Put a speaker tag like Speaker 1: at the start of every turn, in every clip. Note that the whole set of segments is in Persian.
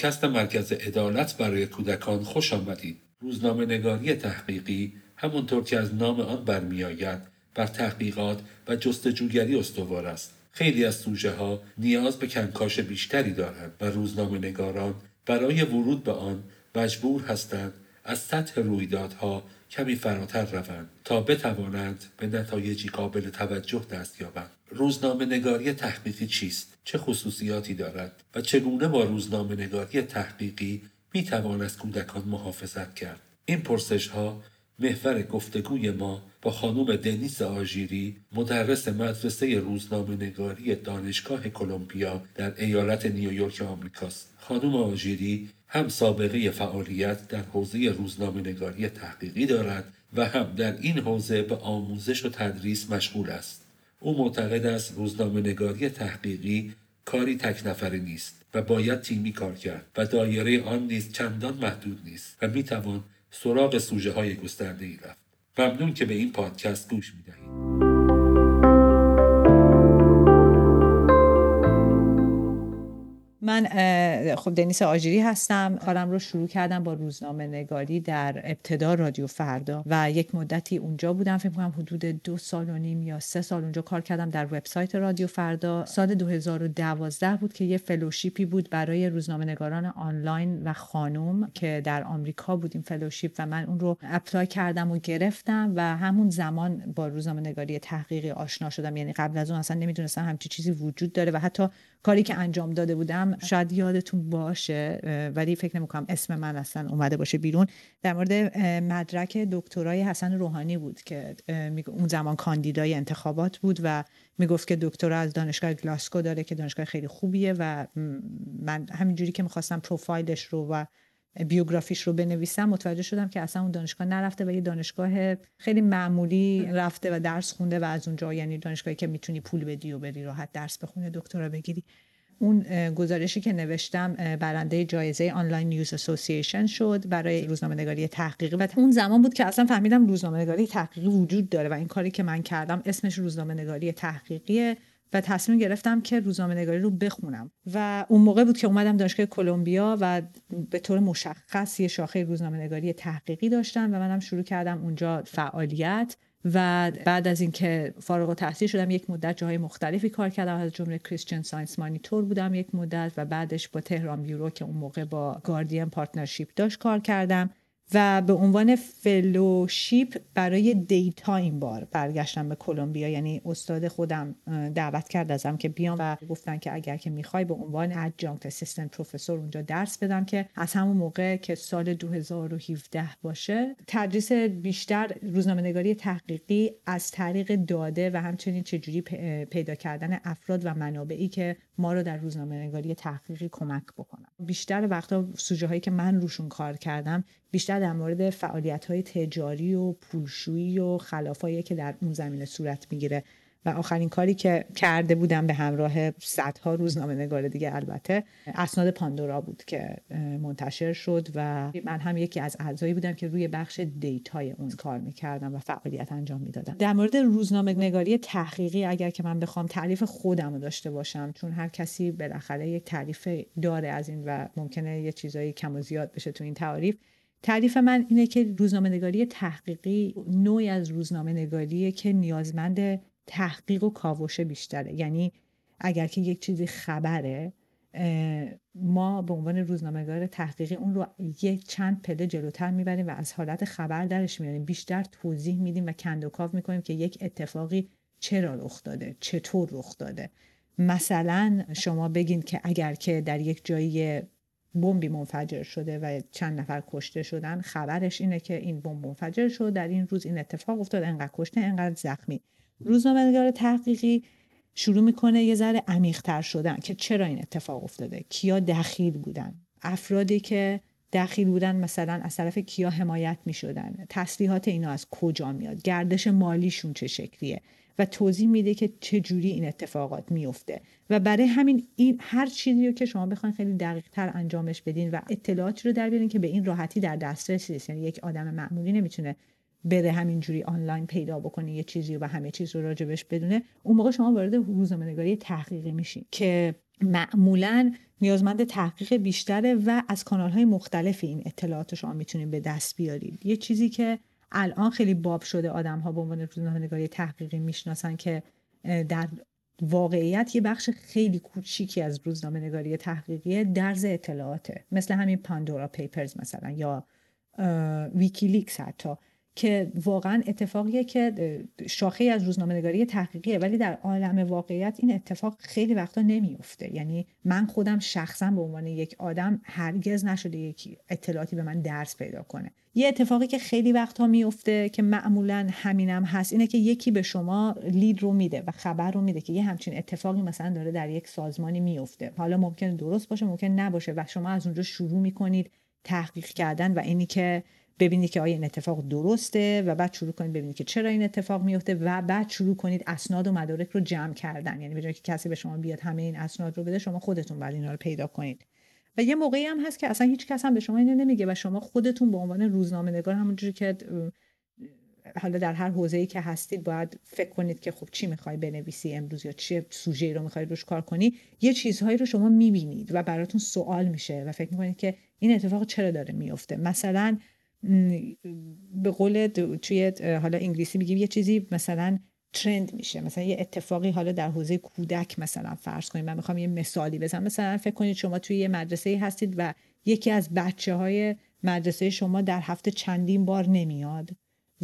Speaker 1: پادکست مرکز عدالت برای کودکان خوش آمدید. روزنامه نگاری تحقیقی همونطور که از نام آن برمیآید بر تحقیقات و جستجوگری استوار است. خیلی از سوژه ها نیاز به کنکاش بیشتری دارند و روزنامه نگاران برای ورود به آن مجبور هستند از سطح رویدادها کمی فراتر روند تا بتوانند به نتایجی قابل توجه دست یابند روزنامه نگاری تحقیقی چیست؟ چه خصوصیاتی دارد؟ و چگونه با روزنامه نگاری تحقیقی می توان از کودکان محافظت کرد؟ این پرسش ها محور گفتگوی ما با خانم دنیس آژیری مدرس مدرسه روزنامه نگاری دانشگاه کلمبیا در ایالت نیویورک آمریکاست. خانم آژیری هم سابقه فعالیت در حوزه روزنامه نگاری تحقیقی دارد و هم در این حوزه به آموزش و تدریس مشغول است او معتقد است روزنامه نگاری تحقیقی کاری تک نفره نیست و باید تیمی کار کرد و دایره آن نیز چندان محدود نیست و می‌توان سراغ سوژه های گسترده ای رفت ممنون که به این پادکست گوش می دهید.
Speaker 2: من خب دنیس آجیری هستم. کارم رو شروع کردم با روزنامه نگاری در ابتدا رادیو فردا و یک مدتی اونجا بودم. فکر کنم حدود دو سال و نیم یا سه سال اونجا کار کردم در وبسایت رادیو فردا. سال 2012 بود که یه fellowship ی بود برای روزنامه نگاران آنلاین و خانم که در آمریکا بود این fellowship و من اون رو apply کردم و گرفتم و همون زمان با روزنامه نگاری تحقیقی آشنا شدم. یعنی قبل از اون اصلا نمی‌دونستم همچی چیزی وجود داره و حتی کاری که انجام داده بودم شاید یادتون باشه ولی فکر نمی‌کنم اسم من اصلا اومده باشه بیرون. در مورد مدرک دکترای حسن روحانی بود که اون زمان کاندیدای انتخابات بود و می‌گفت که دکترا از دانشگاه گلاسکو داره که دانشگاه خیلی خوبیه و من همینجوری که می‌خواستم پروفایلش رو و بیوگرافیش رو بنویسم متوجه شدم که اصلا اون دانشگاه نرفته و یه دانشگاه خیلی معمولی رفته و درس خونده و از اونجا یعنی دانشگاهی که می‌تونی پول بدی و بری راحت درس بخونه دکترا بگیری. اون گزارشی که نوشتم برنده جایزه Online News Association شد برای روزنامه نگاری تحقیقی. و اون زمان بود که اصلا فهمیدم روزنامه نگاری تحقیقی وجود داره و این کاری که من کردم اسمش روزنامه نگاری تحقیقیه و تصمیم گرفتم که روزنامه نگاری رو بخونم. و اون موقع بود که اومدم دانشگاه کلمبیا و به طور مشخص یه شاخه روزنامه نگاری تحقیقی داشتم و منم شروع کردم اونجا فعالیت. و بعد از اینکه فارغ التحصیل شدم یک مدت جاهای مختلفی کار کردم. از جمله Christian Science Monitor بودم یک مدت و بعدش با Tehran Bureau که اون موقع با گاردین partnership داشت کار کردم. و به عنوان fellowship برای data این بار برگشتم به کلمبیا یعنی استاد خودم دعوت کرد ازم که بیام و گفتن که اگر که می‌خوای به عنوان adjunct assistant professor اونجا درس بدم که از همون موقع که سال 2017 باشه. تدریس بیشتر روزنامه نگاری تحقیقی از طریق داده و همچنین چجوری پیدا کردن افراد و منابعی که ما رو در روزنامه نگاری تحقیقی کمک بکنن. بیشتر وقتا سوژه هایی که من روشون کار کردم بیشتر در مورد فعالیت های تجاری و پولشویی و خلافایی که در اون زمینه صورت می‌گیره. و آخرین کاری که کرده بودم به همراه صدها روزنامه نگار دیگه البته اسناد پاندورا بود که منتشر شد و من هم یکی از اعضایی بودم که روی بخش دیتای اون کار می‌کردم و فعالیت انجام می‌دادم. در مورد روزنامه نگاری تحقیقی اگر که من بخوام تعریف خودم رو داشته باشم چون هر کسی بالاخره یک تعریف داره از این و ممکنه یه چیزایی کم و زیاد بشه تو این تعریف تعریف من اینه که روزنامه نگاری تحقیقی نوعی از روزنامه نگاریه که نیازمند تحقیق و کاوش بیشتره. یعنی اگر که یک چیزی خبره ما به عنوان روزنامه‌نگار تحقیقی اون رو یک چند پله جلوتر می‌بریم و از حالت خبر درش میاریم بیشتر توضیح میدیم و کندوکاو می‌کنیم که یک اتفاقی چرا رخ داده چطور رخ داده. مثلا شما بگین که اگر که در یک جایی بمبی منفجر شده و چند نفر کشته شدن خبرش اینه که این بمب منفجر شد. در این روز این اتفاق افتاد. انقدر کشته انقدر زخمی. روزنامه‌نگار تحقیقی شروع می‌کنه یه ذره عمیق‌تر شدن که چرا این اتفاق افتاده؟ کیا دخیل بودن؟ افرادی که دخیل بودن مثلا از طرف کیا حمایت می‌شدن؟ تسلیحات اینا از کجا میاد؟ گردش مالیشون چه شکلیه؟ و توضیح میده که چه جوری این اتفاقات میفته. و برای همین این هر چیزی رو که شما بخواید خیلی دقیق تر انجامش بدین و اطلاعاتی رو در بیارین که به این راحتی در دسترس نیست یعنی یک آدم معمولی نمی‌تونه بره همینجوری آنلاین پیدا بکنه یه چیزی و همه چیز رو راجبش بدونه. اون موقع شما وارد روزنامه نگاری تحقیقی میشین که معمولا نیازمند تحقیق بیشتره و از کانال های مختلفی این اطلاعات شما می‌تونید به دست بیارید. یه چیزی که الان خیلی باب شده آدم ها به عنوان روزنامه نگاری تحقیقی می‌شناسن که در واقعیت یه بخش خیلی کوچیکی از روزنامه نگاری تحقیقی درز اطلاعاته. مثل همین Pandora Papers مثلا یا ویکیلیکس حتی. که واقعا اتفاقیه که شاخه از روزنامه نگاری تحقیقیه ولی در عالم واقعیت این اتفاق خیلی وقتا نمیفته یعنی من خودم شخصا به عنوان یک آدم هرگز نشده یک اطلاعاتی به من درز پیدا کنه. یه اتفاقی که خیلی وقتا میفته که معمولا همینم هست اینه که یکی به شما lead رو میده و خبر رو میده که یه همچین اتفاقی مثلا داره در یک سازمانی میفته حالا ممکن درست باشه ممکن نباشه و شما از اونجا شروع می‌کنید تحقیق کردن و اینی که ببینید که آیا این اتفاق درسته و بعد شروع کنید ببینید که چرا این اتفاق میفته و بعد شروع کنید اسناد و مدارک رو جمع کردن. یعنی به که کسی به شما بیاد همه این اسناد رو بده شما خودتون بعد اینا رو پیدا کنید. و یه موقعی هم هست که اصلا هیچ کس هم به شما اینو نمیگه و شما خودتون به عنوان روزنامه نگار همونجوری که حالا در هر حوزه‌ای که هستید باید فکر کنید که خب چی می‌خوای بنویسی امروز یا چه سوژه رو می‌خوای روش کار کنی یه چیزهایی رو شما می‌بینید و براتون سوال میشه و فکر می‌کنید که این اتفاق چرا داره میفته مثلا به قول توی حالا انگلیسی میگیم یه چیزی مثلا ترند میشه. مثلا یه اتفاقی حالا در حوزه کودک مثلا فرض کنیم من می‌خوام یه مثالی بزنم. مثلا فکر کنید شما توی یه مدرسه هستید و یکی از بچه های مدرسه شما در هفته چندین بار نمیاد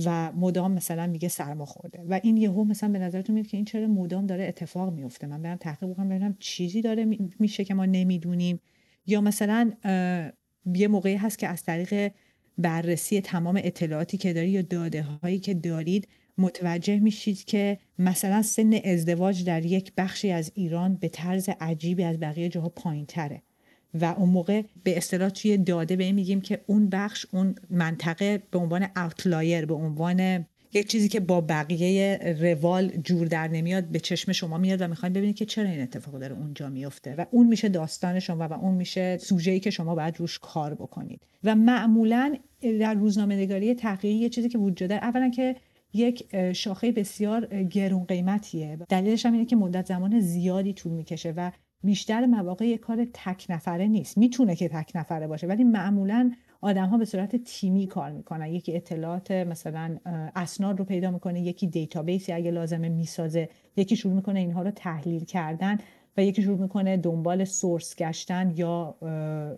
Speaker 2: و مدام مثلا میگه سرما خورده و این یهو مثلا به نظرتون میاد که این چرا مدام داره اتفاق میفته. من برم تحقیق بکنم ببینم چیزی داره میشه که ما نمی‌دونیم. یا مثلا یه موقعی هست که از طریق بررسی تمام اطلاعاتی که داری یا داده هایی که دارید متوجه میشید که مثلا سن ازدواج در یک بخشی از ایران به طرز عجیبی از بقیه جاها پایین تره و اون موقع به اصطلاح توی داده به این میگیم که اون بخش اون منطقه به عنوان اوتلایر به عنوان یک چیزی که با بقیه روال جور در نمیاد به چشم شما میاد و می‌خواین ببینید که چرا این اتفاق داره اونجا میفته و اون میشه داستان شما و اون میشه سوژه‌ای که شما باید روش کار بکنید. و معمولا در روزنامه نگاری تحقیقی یه چیزی که وجود داره اولا که یک شاخه بسیار گرون قیمتیه. دلیلش هم اینه که مدت زمان زیادی طول می‌کشه و بیشتر مواقع یک کار تک نفره نیست. می‌تونه که تک نفره باشه ولی معمولا آدم ها به صورت تیمی کار می‌کنن. یکی اطلاعات مثلا اسناد رو پیدا می‌کنه یکی دیتابیسی اگه لازمه می‌سازه یکی شروع می‌کنه اینها رو تحلیل کردن و یکی شروع می‌کنه دنبال سورس گشتن یا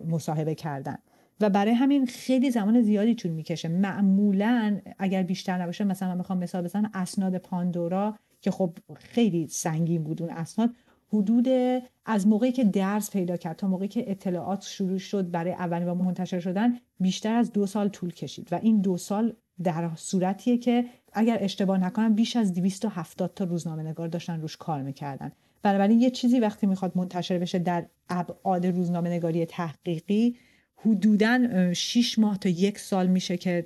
Speaker 2: مصاحبه کردن. و برای همین خیلی زمان زیادی طول می‌کشه. معمولا اگر بیشتر نباشه مثلا من می‌خوام مثال بزنم اسناد پاندورا که خب خیلی سنگین بود اون اسناد حدود از موقعی که درس پیدا کرد تا موقعی که اطلاعات شروع شد برای اولین و منتشر شدن بیشتر از دو سال طول کشید و این دو سال در صورتیه که اگر اشتباه نکنم بیش از 270 تا روزنامه نگار داشتن روش کار می‌کردن. بنابراین یه چیزی وقتی می‌خواد منتشر بشه در ابعاد روزنامه نگاری تحقیقی حدودا 6 ماه تا یک سال میشه که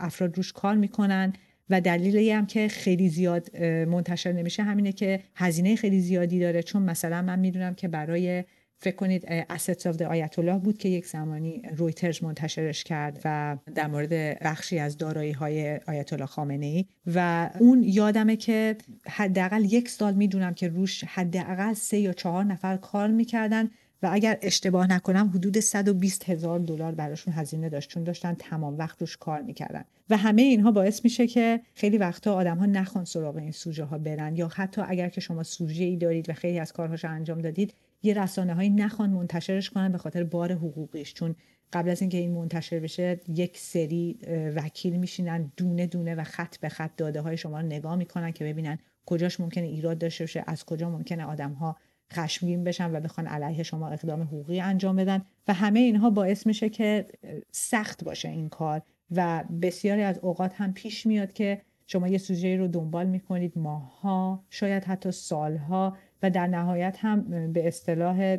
Speaker 2: افراد روش کار می‌کنن. و دلیلی هم که خیلی زیاد منتشر نمیشه همینه که هزینه خیلی زیادی داره. چون مثلا من می‌دونم که برای فکر کنید Assets of the آیت الله بود که یک زمانی رویترز منتشرش کرد و در مورد بخشی از دارایی های آیت الله خامنه ای و اون یادمه که حداقل یک سال می‌دونم که روش حداقل سه یا چهار نفر کار می‌کردن. و اگر اشتباه نکنم حدود 120 هزار دلار براشون هزینه داشت چون داشتن تمام وقت روش کار می‌کردن. و همه اینها باعث میشه که خیلی وقتا آدم ها نخوان سراغ این سوژه ها برن یا حتی اگر که شما سوژه ای دارید و خیلی از کارهاش انجام دادید یه رسانه هایی نخوان منتشرش کنن به خاطر بار حقوقیش. چون قبل از اینکه این منتشر بشه یک سری وکیل میشینن دونه دونه و خط به خط داده های شما رو نگاه می‌کنن که ببینن کجاش ممکنه ایراد داشته باشه از کجا ممکنه آدم ها خشمگین بشن و بخوان علیه شما اقدام حقوقی انجام بدن. و همه اینها باعث میشه که سخت باشه این کار. و بسیاری از اوقات هم پیش میاد که شما یه سوژه رو دنبال می‌کنید ماها شاید حتی سالها. و در نهایت هم به اصطلاح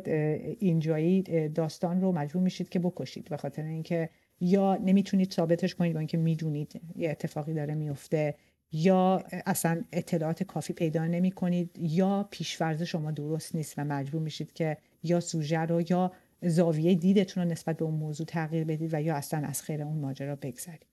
Speaker 2: اینجایی داستان رو مجبور میشید که بکشید. به خاطر اینکه یا نمی‌تونید ثابتش کنید با اینکه می‌دونید یه اتفاقی داره میفته یا اصلا اطلاعات کافی پیدا نمی کنید یا پیشورز شما درست نیست و مجبور میشید که یا سوژه رو یا زاویه دیدتون رو نسبت به اون موضوع تغییر بدید و یا اصلا از خیر اون ماجرا بگذرید.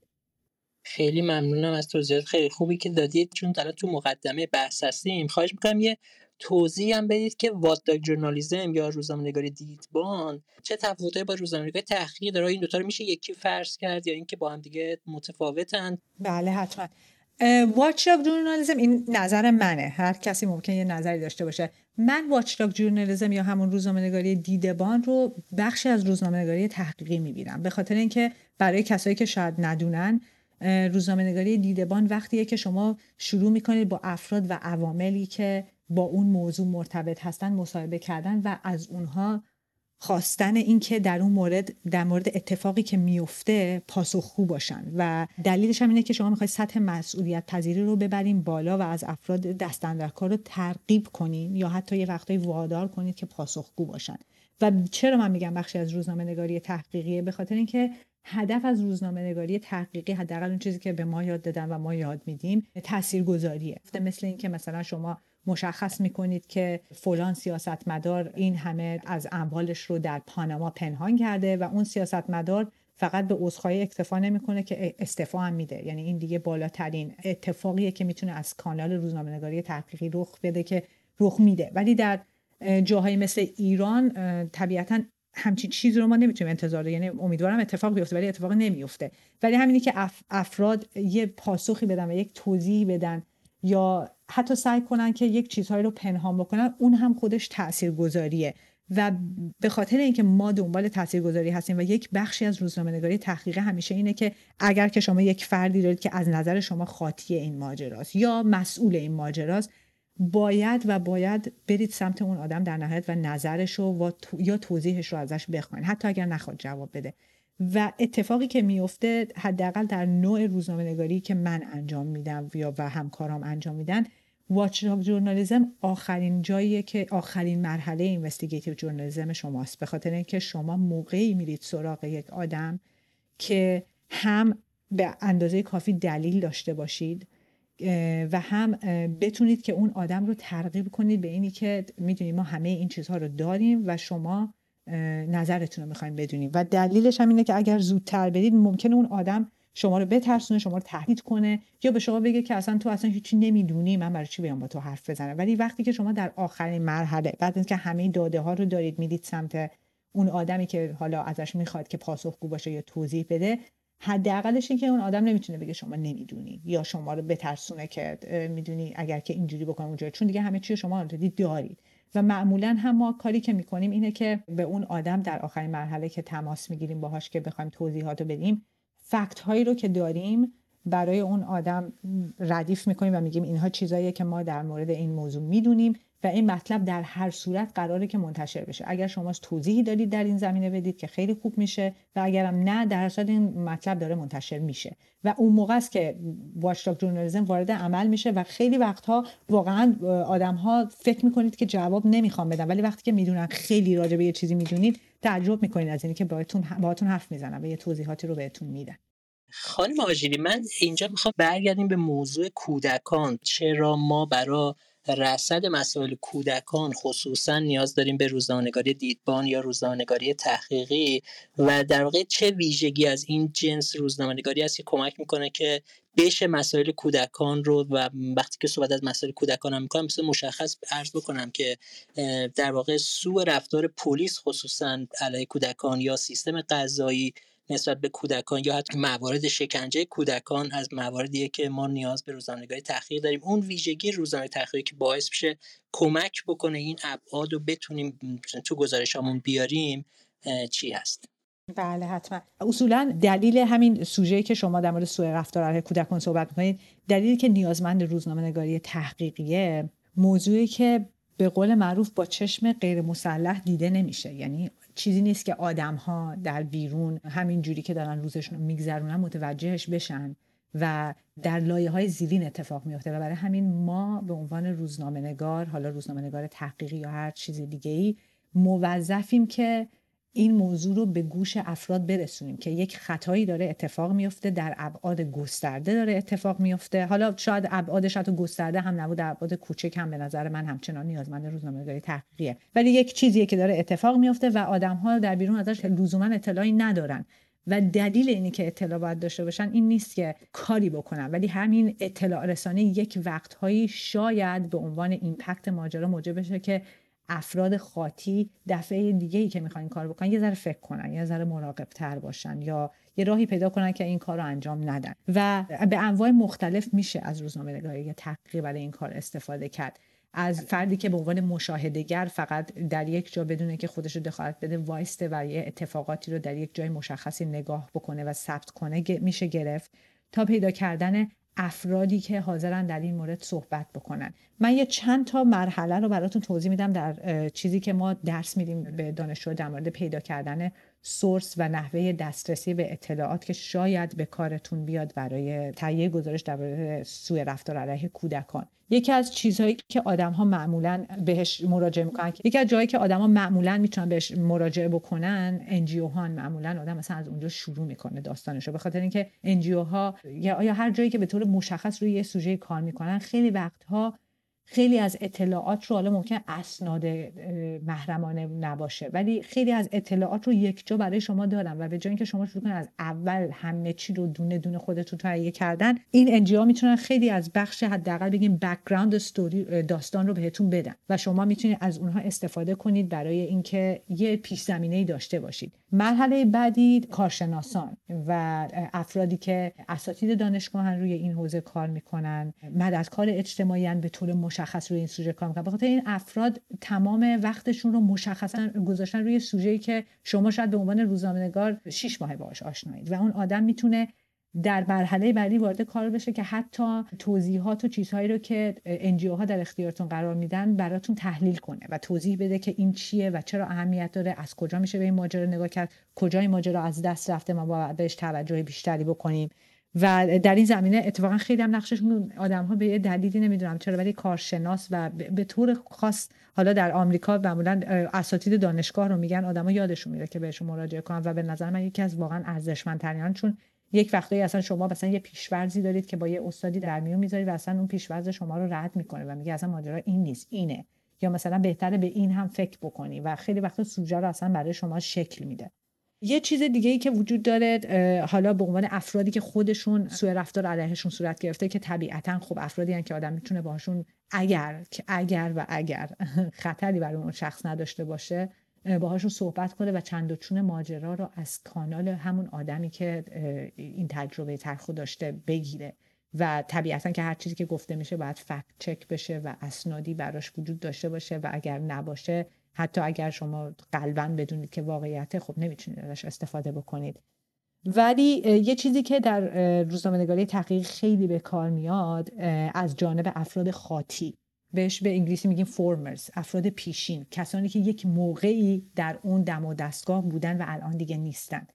Speaker 3: خیلی ممنونم از توضیحات. خیلی خوبی که دادید. چون الان تو مقدمه بحث هستیم خواهش می‌کنم یه توضیح هم بدید که واتداگ جورنالیزم یا روزنامه‌نگاری دیدبان چه تفاوتایی با روزنامه‌نگاری تحقیقی داره. این دوتا رو میشه یکی فرض کرد یا اینکه با هم دیگه متفاوتن.
Speaker 2: بله حتما. واچلاگ جورنالیزم این نظر منه. هر کسی ممکن یه نظری داشته باشه. من واچلاگ جورنالیزم یا همون روزنامه نگاری دیدبان رو بخشی از روزنامه نگاری تحقیقی می‌بینم. به خاطر اینکه برای کسایی که شاید ندونن روزنامه نگاری دیدبان وقتیه که شما شروع می‌کنید با افراد و عواملی که با اون موضوع مرتبط هستن مصاحبه کردن و از اونها خواستن اینکه در اون مورد در مورد اتفاقی که میفته پاسخگو باشن. و دلیلش هم اینه که شما می‌خواید سطح مسئولیت پذیری رو ببریم بالا و از افراد دستندرکار رو ترغیب کنیم یا حتی یه وقتایی وادار کنید که پاسخگو باشن. و چرا من میگم بخشی از روزنامه نگاری تحقیقیه؟ به خاطر اینکه هدف از روزنامه نگاری تحقیقی حداقل اون چیزی که به ما یاد دادن و ما یاد میدیم تاثیرگذاریه. مثل اینکه مثلا شما مشخص می‌کنید که فلان سیاستمدار این همه از اموالش رو در پاناما پنهان کرده و اون سیاستمدار فقط به عذرخواهی اکتفا نمی‌کنه که استفا هم میده. یعنی این دیگه بالاترین اتفاقیه که می‌تونه از کانال روزنامه‌نگاری تحقیقی رخ بده که رخ میده. ولی در جاهایی مثل ایران طبیعتا همچین چیزی رو ما نمی‌تونیم انتظار داریم. یعنی امیدوارم اتفاق بیفته ولی اتفاق نمیفته ولی همینی که افراد یه پاسخی بدن و یک توضیحی بدن یا حتی سعی کنن که یک چیزهایی رو پنهان بکنن اون هم خودش تاثیرگذاریه. و به خاطر اینکه ما دنبال تاثیرگذاری هستیم و یک بخشی از روزنامه نگاری تحقیق همیشه اینه که اگر که شما یک فردی دارید که از نظر شما خاطی این ماجراست یا مسئول این ماجراست باید و باید برید سمت اون آدم در نهایت و نظرش رو و یا توضیحش رو ازش بخواین. حتی اگر نخواد جواب بده. و اتفاقی که میفته حداقل در نوع روزنامه نگاری که من انجام میدم یا و همکارام انجام میدن واچداگ جورنالیزم آخرین جاییه که آخرین مرحله اینوستیگیتیو جورنالیزم شماست. به خاطر اینکه شما موقعی میرید سراغ یک آدم که هم به اندازه کافی دلیل داشته باشید و هم بتونید که اون آدم رو ترغیب کنید به اینی که می‌دونید ما همه این چیزها رو داریم و شما نظرتون رو می‌خوایم بدونیم. و دلیلش هم اینه که اگر زودتر برید ممکنه اون آدم شما رو بترسونه شما رو تهدید کنه یا به شما بگه که اصلا تو اصلا هیچی نمی‌دونی من برای چی بیام با تو حرف بزنم؟ ولی وقتی که شما در آخرین مرحله بعد اینکه همه داده ها رو دارید می‌دید سمت اون آدمی که حالا ازش می‌خواد که پاسخگو باشه یا توضیح بده حداقلش این که اون آدم نمی‌تونه بگه شما نمی‌دونی یا شما رو بترسونه که می‌دونی اگر که اینجوری بکنم اونجوری. چون دیگه همه چی شما آلردی دارید. و معمولا هم ما کاری که می‌کنیم اینه که به اون آدم در آخرین مرحله که تماس می‌گیریم باهاش که بخوایم توضیحات رو بدیم فکت هایی رو که داریم برای اون آدم ردیف می‌کنیم و میگیم اینها چیزاییه که ما در مورد این موضوع می‌دونیم. و این مطلب در هر صورت قراره که منتشر بشه. اگر شما توضیحی دارید در این زمینه بدید که خیلی خوب میشه و اگرم نه در صورت این مطلب داره منتشر میشه و اون موقع است که واچداگ جورنالیسم وارد عمل میشه و خیلی وقتها واقعا آدم ها فکر می‌کنید که جواب نمی‌خوام بدن. ولی وقتی که می‌دونن خیلی راجع به یه چیزی می‌دونید تعجب می‌کنید از اینکه باهاتون باهاتون حرف می‌زنن و یه توضیحاتی رو بهتون میدن.
Speaker 3: خانم آجیلی من اینجا می‌خوام برگردیم به موضوع کودکان. چرا ما برای رصد مسائل کودکان خصوصا نیاز داریم به روزنامه‌نگاری دیدبان یا روزنامه‌نگاری تحقیقی و در واقع چه ویژگی از این جنس روزنامه‌نگاری است که کمک می‌کنه که بشه مسائل کودکان رو و وقتی که صحبت از مسائل کودکان هم می‌کنم مثل مشخص عرض بکنم که در واقع سوء رفتار پلیس خصوصا علیه کودکان یا سیستم قضایی نسبت به کودکان یا حتی موارد شکنجه کودکان از مواردیه که ما نیاز به روزنامه‌نگاری تحقیق داریم. اون ویژگی روزنامه تحقیقی که باعث میشه کمک بکنه این ابعاد رو بتونیم تو گزارشامون بیاریم چی هست؟
Speaker 2: بله حتما. اصولا دلیل همین سوژه که شما در مورد سوء رفتار علیه کودکان صحبت می‌کنید دلیلی که نیازمند روزنامه نگاری تحقیقیه موضوعی که به قول معروف با چشم غیر مسلح دیده نمیشه. یعنی چیزی نیست که آدم ها در بیرون همین جوری که دارن روزشون میگذرونن متوجهش بشن و در لایه های زیرین اتفاق میفته و برای همین ما به عنوان روزنامه نگار حالا روزنامه نگار تحقیقی یا هر چیز دیگه ای موظفیم که این موضوع رو به گوش افراد برسونیم که یک خطایی داره اتفاق میفته در ابعاد گسترده داره اتفاق میفته. حالا شاید ابعادش حتی گسترده هم نبود ابعاد کوچک هم به نظر من همچنان نیازمند روزنامه‌نگاری تحقیقیه. ولی یک چیزیه که داره اتفاق میفته و آدم ها در بیرون ازش لزوما اطلاعی ندارن. و دلیل اینی که اطلاع باید داشته باشن این نیست که کاری بکنن ولی همین اطلاع رسانی یک وقتهایی شاید به عنوان ایمپکت ماجرا موجب بشه که افراد خاطی دفعه دیگه ای که می‌خوان این کار بکنن یه ذره فکر کنن یه ذره مراقب تر باشن یا یه راهی پیدا کنن که این کار رو انجام ندن. و به انواع مختلف میشه از روزنامه نگاری یا تحقیقی برای این کار استفاده کرد. از فردی که به عنوان مشاهدهگر فقط در یک جا بدونه که خودش رو دخالت بده وایسته و یه اتفاقاتی رو در یک جای مشخصی نگاه بکنه و ثبت کنه میشه گرفت. تا پیدا کردن افرادی که حاضرن در این مورد صحبت بکنن. من یه چند تا مرحله رو براتون توضیح میدم در چیزی که ما درس میدیم به دانشجو در مورد پیدا کردن source و نحوه دسترسی به اطلاعات که شاید به کارتون بیاد برای تهیه گزارش درباره سوء رفتار علیه کودکان. یکی از چیزهایی که آدم ها معمولا بهش مراجعه می‌کنن یکی از جایی که آدم ها معمولا می‌تونن بهش مراجعه بکنن NGO ها معمولا آدم مثلا از اونجا شروع می‌کنه داستانشو به خاطر اینکه NGO ها یا هر جایی که به طور مشخص روی یه سوژه کار می‌کنن خیلی وقتها خیلی از اطلاعات رو حالا ممکن اسناد محرمانه نباشه ولی خیلی از اطلاعات رو یک جا برای شما دارن و به جای اینکه شما شروع کنید از اول همه چی رو دونه دونه خودتون تهیه کردن این انجیا می‌تونن خیلی از بخش حداقل بگیم background story داستان رو بهتون بدن و شما می‌تونید از اونها استفاده کنید برای اینکه یه پیش زمینه ای داشته باشید. مرحله بعدی کارشناسان و افرادی که اساتید دانشگاهن روی این حوزه کار می‌کنن مددکار اجتماعی به طور مشخص روی این سوژه کار می‌کنن. بخاطر این افراد تمام وقتشون رو مشخصا گذاشتن روی سوژه‌ای که شما شاید به عنوان روزنامه‌نگار 6 ماه باهاش آشنایید. و اون آدم می‌تونه در مرحله بعدی وارد کار بشه که حتی توضیحات و چیزهایی رو که انجیو ها در اختیارتون قرار میدن براتون تحلیل کنه و توضیح بده که این چیه و چرا اهمیت داره از کجا میشه به این ماجرا نگاه کرد کجا این ماجرا از دست رفته ما باید بهش توجه بیشتری بکنیم. و در این زمینه اتفاقا خیلی هم نقششون آدم ها به یه دلیلی نمی‌دونم چرا ولی کارشناس و به طور خاص حالا در آمریکا معمولا اساتید دانشگاه رو میگن آدما یادشون میره که بهشون مراجعه کنن و به نظر من یکی از واقعا ارزشمندترین چون یک وقتایی اصلا شما مثلا یه پیشورزی دارید که با یه استادی در میون می‌ذارید و اصلا اون پیشورز شما رو رد می‌کنه و میگه اصلا ماجرا این نیست اینه. یا مثلا بهتره به این هم فکر بکنی و خیلی وقتا سوژه رو اصلا برای شما شکل میده. یه چیز دیگه ای که وجود داره حالا به عنوان افرادی که خودشون سوء رفتار علیهشون صورت گرفته که طبیعتا خب افرادی هن که آدم می‌تونه باهاشون اگر که اگر و اگر خطری برای اون شخص نداشته باشه باهاشون صحبت کنه و چند و چون ماجرا رو از کانال همون آدمی که این تجربه تلخ داشته بگیره. و طبیعتا که هر چیزی که گفته میشه باید فکت چک بشه و اسنادی براش وجود داشته باشه و اگر نباشه حتی اگر شما قلبا بدونید که واقعیت خب نمی‌تونید ازش استفاده بکنید. ولی یه چیزی که در روزنامه نگاری تحقیق خیلی به کار میاد از جانب افراد خاطی. بهش به انگلیسی میگیم فورمرز افراد پیشین کسانی که یک موقعی در اون دم و دستگاه بودن و الان دیگه نیستن.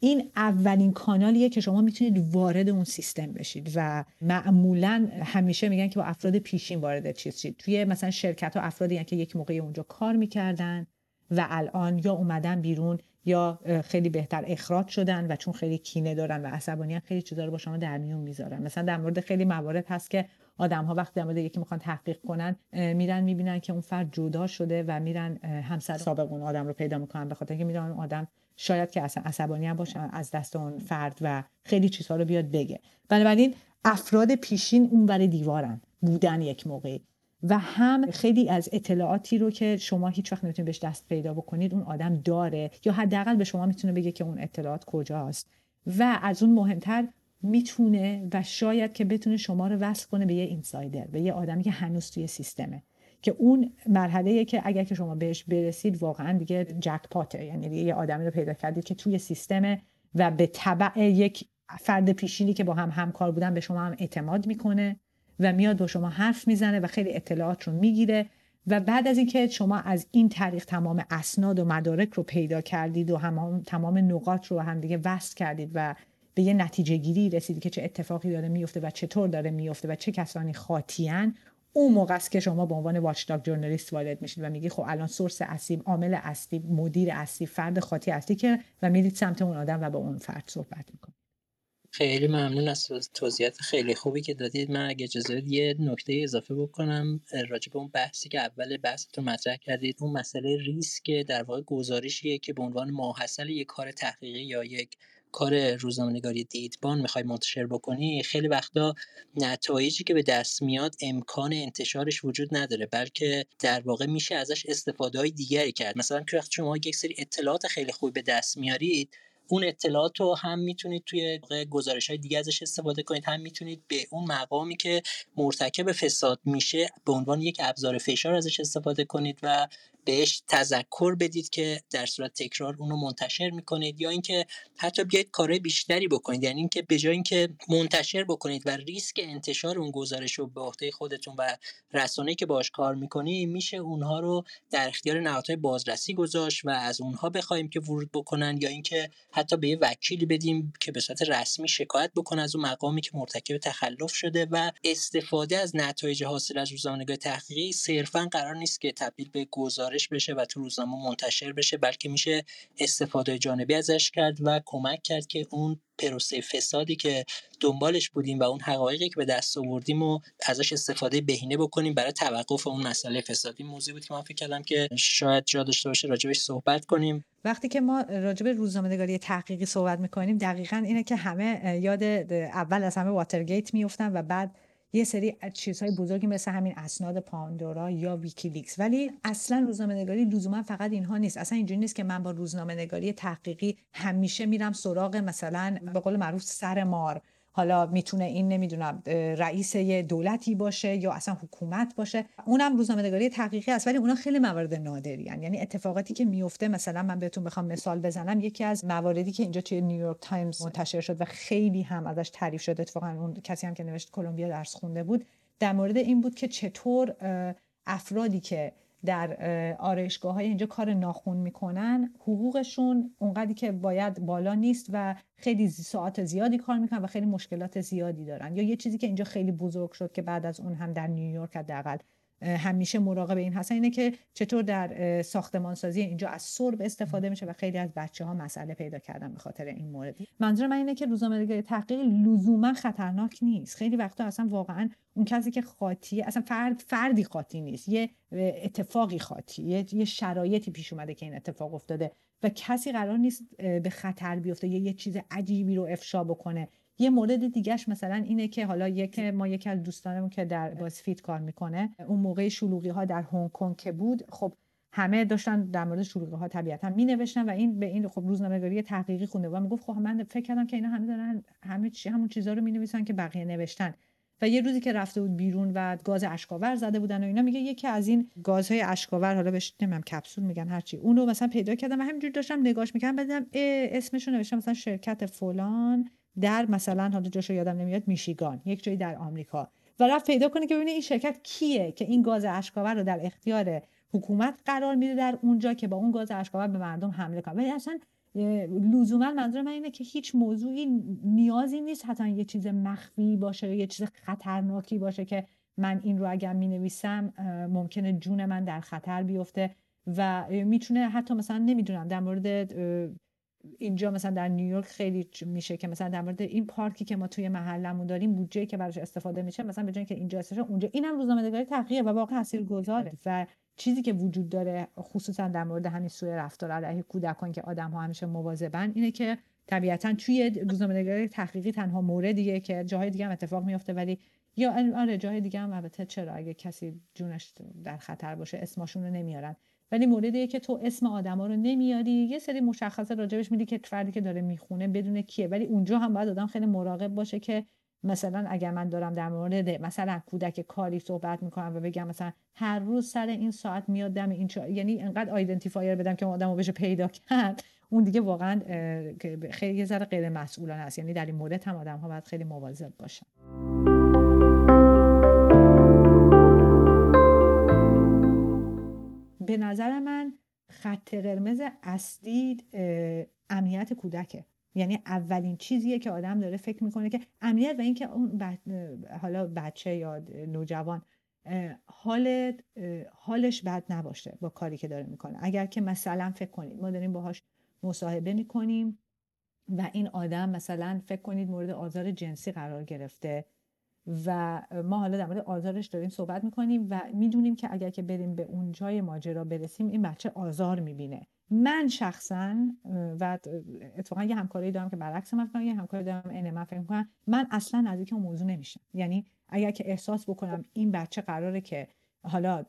Speaker 2: این اولین کانالیه که شما می‌تونید وارد اون سیستم بشید و معمولا همیشه میگن که با افراد پیشین وارد چیز شید. توی مثلا شرکت ها افرادی که یک موقعی اونجا کار می‌کردن و الان یا اومدن بیرون یا خیلی بهتر اخراج شدن و چون خیلی کینه دارن و عصبانیت خیلی چیزا رو با شما در میون می‌ذارن. مثلا در مورد خیلی موارد هست که آدم ها وقتی در یکی می‌خوان تحقیق کنن میرن می‌بینن که اون فرد جدا شده و میرن همسر سابق اون آدم رو پیدا می‌کنن به خاطر اینکه میرن اون آدم شاید که اصلا عصبانی هم باشه از دست اون فرد و خیلی چیزها رو بیاد بگه. بنابراین افراد پیشین اون برای دیوارن بودن یک موقعی. و هم خیلی از اطلاعاتی رو که شما هیچ وقت نمی‌تونید بهش دست پیدا بکنید اون آدم داره. یا حداقل به شما می‌تونه بگه که اون اطلاعات کجاست. و از اون مهمتر می‌تونه و شاید که بتونه شما رو وصل کنه به یه اینسایدر به یه آدمی که هنوز توی سیستمه. که اون مرحله که اگر که شما بهش برسید واقعا دیگه جکپاته یعنی دیگه یه آدمی رو پیدا کردید که توی سیستمه و به طبع یک فرد پیشینی که با هم همکار بودن به شما هم اعتماد می‌کنه و میاد با شما حرف می‌زنه و خیلی اطلاعات رو می‌گیره و بعد از اینکه شما از این طریق تمام اسناد و مدارک رو پیدا کردید و هم تمام نقاط رو هم دیگه وصل کردید و به یه نتیجه گیری رسیدید که چه اتفاقی داره میفته و چطور داره میفته و چه کسانی خاطیان اون موقع است که شما به عنوان واچداگ جورنالیست وارد میشید و میگی خب الان سورس اصلی عامل اصلی مدیر اصلی فرد خاطی اصلی که و میرید سمت اون آدم و با اون فرد صحبت می‌کنید.
Speaker 3: خیلی ممنون از توضیحات خیلی خوبی که دادید. من اگه اجازه یه نکته اضافه بکنم. راجع به اون بحثی که اول بحثتون مطرح کردید اون مسئله ریسک در واقع گزارشیه که به عنوان ماحصل یک کار تحقیقی یا یک کار روزنامه‌نگاری دیدبان می‌خوای منتشر بکنی خیلی وقتا نتایجی که به دست میاد امکان انتشارش وجود نداره بلکه در واقع میشه ازش استفاده های دیگری کرد. مثلا که وقتی شما یک سری اطلاعات خیلی خوب به دست میارید اون اطلاعات رو هم می‌تونید توی گزارش های دیگه ازش استفاده کنید هم می‌تونید به اون مقامی که مرتکب فساد میشه به عنوان یک ابزار فشار ازش استفاده کنید و بهش تذکر بدید که در صورت تکرار اونو منتشر می‌کنید یا اینکه حتی بیاید کارهای بیشتری بکنید. یعنی اینکه به جای اینکه منتشر بکنید و ریسک انتشار اون گزارش رو به عهده خودتون و رسانه‌ای که باش کار می‌کنی میشه اونها رو در اختیار نهادهای بازرسی گذاشت و از اونها بخوایم که ورود بکنن یا اینکه حتی به یه وکیلی بدیم که به صورت رسمی شکایت بکنه از اون مقامی که مرتکب تخلف شده و استفاده از نتایج حاصل از روزنامه‌نگاری تحقیقی صرفا قرار نیست که تبدیل به گزارش بشه و تو روزنامه منتشر بشه بلکه میشه استفاده جانبی ازش کرد و کمک کرد که اون پروسه فسادی که دنبالش بودیم و اون حقایقی که به دست آوردیم و ازش استفاده بهینه بکنیم برای توقف اون مسئله فسادی. موضوع بود که من فکر کردم که شاید جا داشته باشه راجبش صحبت کنیم.
Speaker 2: وقتی که ما راجب روزنامه نگاری تحقیقی صحبت می‌کنیم دقیقا اینه که همه یاد اول از همه واترگیت میفتن و بعد یه سری چیزهای بزرگی مثل همین اسناد پاندورا یا ویکیلیکس. ولی اصلا روزنامه نگاری لزوما فقط اینها نیست. اصلا اینجوری نیست که من با روزنامه نگاری تحقیقی همیشه میرم سراغ مثلا به قول معروف سر مار. حالا می‌تونه این نمی‌دونم رئیس یه دولتی باشه یا اصلا حکومت باشه اونم روزنامه‌نگاری تحقیقی است ولی اونا خیلی موارد نادری هن. یعنی اتفاقاتی که میفته مثلا من بهتون بخوام مثال بزنم یکی از مواردی که اینجا توی نیویورک تایمز منتشر شد و خیلی هم ازش تعریف شد اتفاقا اون کسی هم که نوشت کلمبیا درس خونده بود در مورد این بود که چطور افرادی که در آرایشگاه های اینجا کار ناخون می‌کنن. حقوقشون اونقدری که باید بالا نیست و خیلی ساعت زیادی کار می‌کنن و خیلی مشکلات زیادی دارن. یا یه چیزی که اینجا خیلی بزرگ شد که بعد از اون هم در نیویورک حداقل همیشه مراقب این هستن. اینه که چطور در ساختمانسازی اینجا از سرب استفاده میشه و خیلی از بچه ها مسئله پیدا کردن به خاطر این مورد منظور من اینه که روزنامه‌نگاری تحقیق لزوما خطرناک نیست. خیلی وقتا اصلا واقعا اون کسی که خاطی اصلا فرد فردی خاطی نیست. یه اتفاقی خاطی یه, شرایطی پیش اومده که این اتفاق افتاده و کسی قرار نیست به خطر بیفته یا یه چیز عجیبی رو افشا بکنه. یه مورد دیگهش مثلا اینه که حالا یک ما یکی از دوستانمون که در بازفیت کار می‌کنه اون موقع شلوغی ها در هنگ کنگ که بود خب همه داشتن در مورد شلوغی ها طبیعتا می نوشتن و این به این خب روزنامه‌نگاری تحقیقی خونده و می‌گفت خب من فکر کردم که اینا همه دارن همه چی همون چیزا رو می نویسن که بقیه نوشتن. و یه روزی که رفته بود بیرون و گاز اشکاور زده بودن و اینا میگه یکی از این گازهای اشکاور حالا بهش نمی‌دونم کپسول میگن هرچی اونو مثلا پیدا کردم و همینجوری داشتم نگاش می‌کردم بدم اسمشو نوشتم مثلا شرکت فلان. در مثلا حالا جاشو یادم نمیاد میشیگان یک جایی در آمریکا. و رفت پیدا کنه که ببینه این شرکت کیه که این گاز اشکاور رو در اختیار حکومت قرار میده در اونجا که با اون گاز اشکاور به مردم حمله کنه. ولی اصلا لزوما منظور من اینه که هیچ موضوعی نیازی نیست حتی یه چیز مخفی باشه یا یه چیز خطرناکی باشه که من این رو اگر می نویسم ممکنه جون من در خطر بیفته. و می‌تونه حتی مثلا نمی‌دونم در مورد اینجا مثلا در نیویورک خیلی میشه که مثلا در مورد این پارکی که ما توی محلمون داریم بودجه که براش استفاده میشه مثلا به جای که اینجا استفاده اونجا اینم روزنامه‌نگاری تحقیقه و واقعا تاثیرگذاره و چیزی که وجود داره خصوصا در مورد همین سوء رفتار علیه کودکان که آدم ها همیشه مواظبن اینه که طبیعتا توی روزنامه‌نگاری تحقیقی تنها موردیه که جاهای دیگه هم اتفاق میفته ولی یا آره جاهای دیگه هم البته چرا اگه کسی جونش در خطر باشه اسمشون رو نمیارن. ولی موردیه که تو اسم آدما رو نمیاری یه سری مشخصه راجبش میدی که فردی که داره می‌خونه بدون کیه. ولی اونجا هم باید آدم خیلی مراقب باشه که مثلا اگر من دارم در مورد مثلا کودک کاری صحبت می‌کنم و بگم مثلا هر روز سر این ساعت میاد دم این چا... یعنی انقدر آیدنتیفایر بدم که آدمو بشه پیدا کرد. اون دیگه واقعا خیلی یه ذره غیر مسئولانه است. یعنی در این مورد هم آدم ها باید خیلی مواظب باشن. به نظر من خط قرمز اصلی امنیت کودکه. یعنی اولین چیزیه که آدم داره فکر می‌کنه که امنیت و اینکه اون حالا بچه یا نوجوان حال حالش بد نباشه با کاری که داره می‌کنه. اگر که مثلا فکر کنید ما داریم باهاش مصاحبه می‌کنیم و این آدم مثلا فکر کنید مورد آزار جنسی قرار گرفته و ما حالا در مورد آزارش داریم صحبت می‌کنیم و می‌دونیم که اگر که بریم به اون جای ماجرا برسیم این بچه آزار می‌بینه. من شخصا و اتفاقا یه همکاری دارم که برعکس من یه همکاری دارم من فکر می‌کنم من اصلا نزدیک اون موضوع نمیشم. یعنی اگر که احساس بکنم این بچه قراره که حالا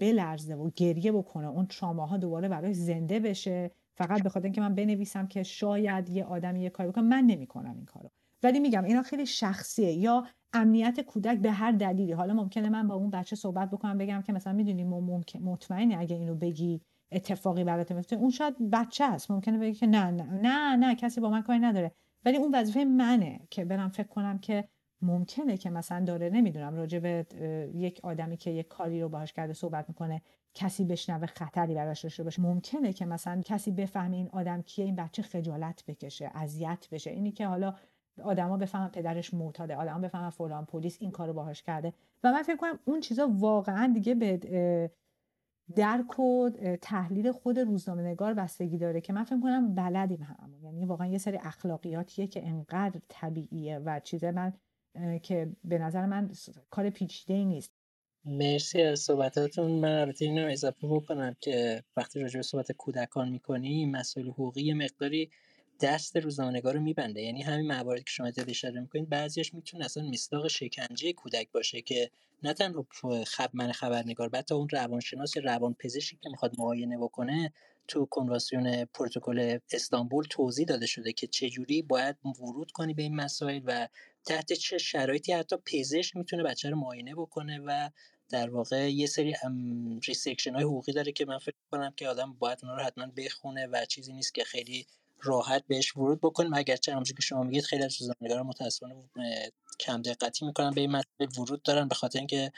Speaker 2: بلرزه و گریه بکنه اون تراماها دوباره برای زنده بشه فقط به خاطر اینکه من بنویسم که شاید یه آدمی یه کاری بکنه من نمی‌کنم این کارو. ولی میگم اینا خیلی شخصیه. یا امنیت کودک به هر دلیلی. حالا ممکنه من با اون بچه صحبت بکنم بگم که مثلا می‌دونی مطمئنی اگه اینو بگی اتفاقی برات میفته اون شاید بچه است. ممکنه بگه که نه نه نه نه کسی با من کاری نداره. ولی اون وظیفه منه که برم فکر کنم که ممکنه که مثلا داره نمی‌دونم راجع به یک آدمی که یک کاری رو باهاش کرده صحبت می‌کنه کسی بشنوه خطری براش داشته باشه. ممکنه که مثلا کسی بفهمه این آدم کیه این بچه خجالت بکشه اذیت بشه. اینی که حالا آدما بفهمن پدرش معتاده آدما بفهمن فلان پلیس این کارو باهاش کرده. و من فکر کنم اون چیزا واقعا دیگه به درک و تحلیل خود روزنامه نگار بستگی داره که من فکر کنم بلدیم هممون. یعنی واقعا یه سری اخلاقیاتیه که انقدر طبیعیه و چیز من که به نظر من کار پیچیده ای نیست.
Speaker 3: مرسی از صحبتاتون. من البته اینو اضافه بکنم که وقتی راجع به صحبت کودکان می‌کنیم مسئول حقوقی مقداری دست روزنامه‌نگار رو میبنده. یعنی همین مواردی که شما دارید اشاره می‌کنید بعضیش می‌تونه اصلا مصداق شکنجه کودک باشه که نه تنها خب من خبرنگار بعد اون روانشناس روانپزشکی که می‌خواد معاینه بکنه تو کنوانسیون پروتکل استانبول توضیح داده شده که چجوری باید ورود کنی به این مسائل و تحت چه شرایطی حتی پزشک می‌تونه بچه رو معاینه بکنه و در واقع یه سری restriction های حقوقی داره که من فکر کنم که آدم باید اونا رو حتما بخونه و چیزی نیست که خیلی راحت بهش ورود بکنیم. اگرچه همونجوری که شما میگید خیلی از روزنامه‌نگارا متاسفانه کم دقتی می‌کنن به این مسئله ورود دارن به خاطر اینکه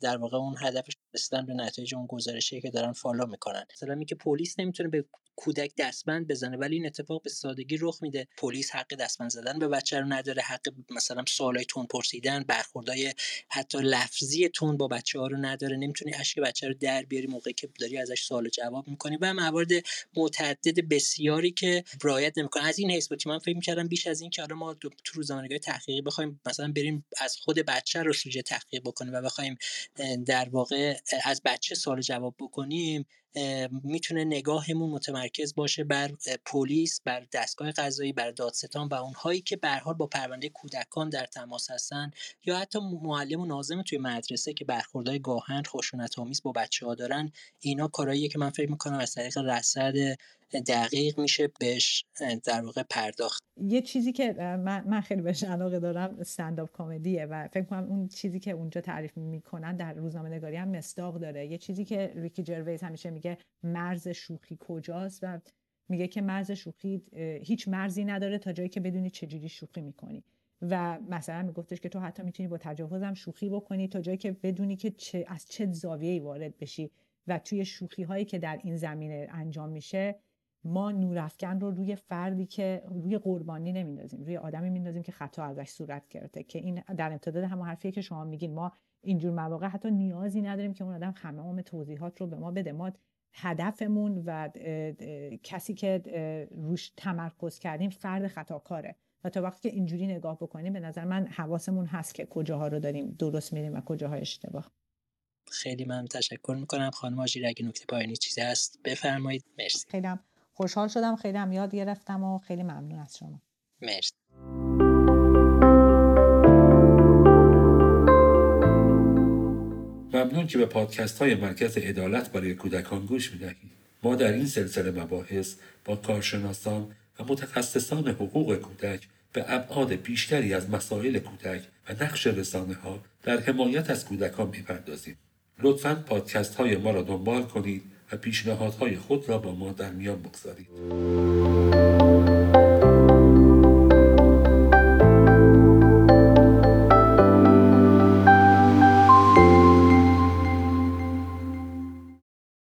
Speaker 3: در واقع اون هدفش رسیدن به نتایج اون گزارشی که دارن follow می‌کنن. مثلا میگه پلیس نمی‌تونه به کودک دستبند بزنه ولی این اتفاق به سادگی رخ میده. پلیس حق دستبند زدن به بچه رو نداره حق مثلا سوالای تند پرسیدن برخوردای حتی لفظی تون با بچه ها رو نداره. نمی‌تونی اشک بچه رو در بیاری موقعی که داری ازش سوال جواب می‌کنی. و موارد متعدد بسیاری که رعایت نمی‌کنه. از این حیث بود من فکر می‌کردم بیش از این که حالا ما تو روزنامه‌نگاری تحقیقی بخوایم مثلا بریم از خود بچه رو سوژه تحقیق بکنیم و بخوایم در واقع از بچه سوال جواب بکنیم می‌تونه نگاهمون متمرکز باشه بر پلیس بر دستگاه قضایی بر دادستان و اونهایی که به با پرونده کودکان در تماس هستن یا حتی معلم و ناظم توی مدرسه که برخوردهای گاهن خشونت آمیز با بچه ها دارن اینا کارهاییه که من فکر می‌کنم از طریق رصد دقیق میشه بهش در واقع پرداخت.
Speaker 2: یه چیزی که من, من خیلی بهش علاقه دارم استنداپ کمدیه و فکر کنم اون چیزی که اونجا تعریف می‌کنن در روزنامه نگاری هم مستاق داره. یه چیزی که ریکی جرویز همیشه میگه مرز شوخی کجاست و میگه که مرز شوخی هیچ مرزی نداره تا جایی که بدونی چجوری شوخی می‌کنی. و مثلا میگفتش که تو حتی می‌تونی با تجاوزم شوخی بکنی تا جایی که بدونی که چه از چه زاویه‌ای وارد بشی و توی شوخی هایی که در این زمینه انجام میشه ما نورافکن رو روی فردی که روی قربانی نمیندازیم روی آدمی میندازیم که خطا ازش صورت گرفته. که این در امتداد همون حرفیه که شما میگین. ما اینجور مواقع حتی نیازی نداریم که اون آدم همه توضیحات رو به ما بده. ما هدفمون و کسی که روش تمرکز کردیم فرد خطاکاره. و تا وقتی که اینجوری نگاه بکنیم به نظر من حواسمون هست که کجاها رو داریم درست میریم و کجاها اشتباه.
Speaker 3: خیلی من تشکر می‌کنم. خانم آجیر اگه نکته پایانی چیزی هست بفرمایید. مرسی.
Speaker 2: خیلی خوشحال شدم خیلی هم یاد گرفتم و خیلی ممنون از شما.
Speaker 3: مرسی.
Speaker 1: ممنون که به پادکست های مرکز عدالت برای کودکان گوش می‌دهید. ما در این سلسله مباحث با کارشناسان و متخصصان حقوق کودک به ابعاد بیشتری از مسائل کودک و نقش رسانه ها در حمایت از کودکان می‌پردازیم. لطفا پادکست های ما را دنبال کنید و پیشنهادهای خود را با ما در میان بگذارید.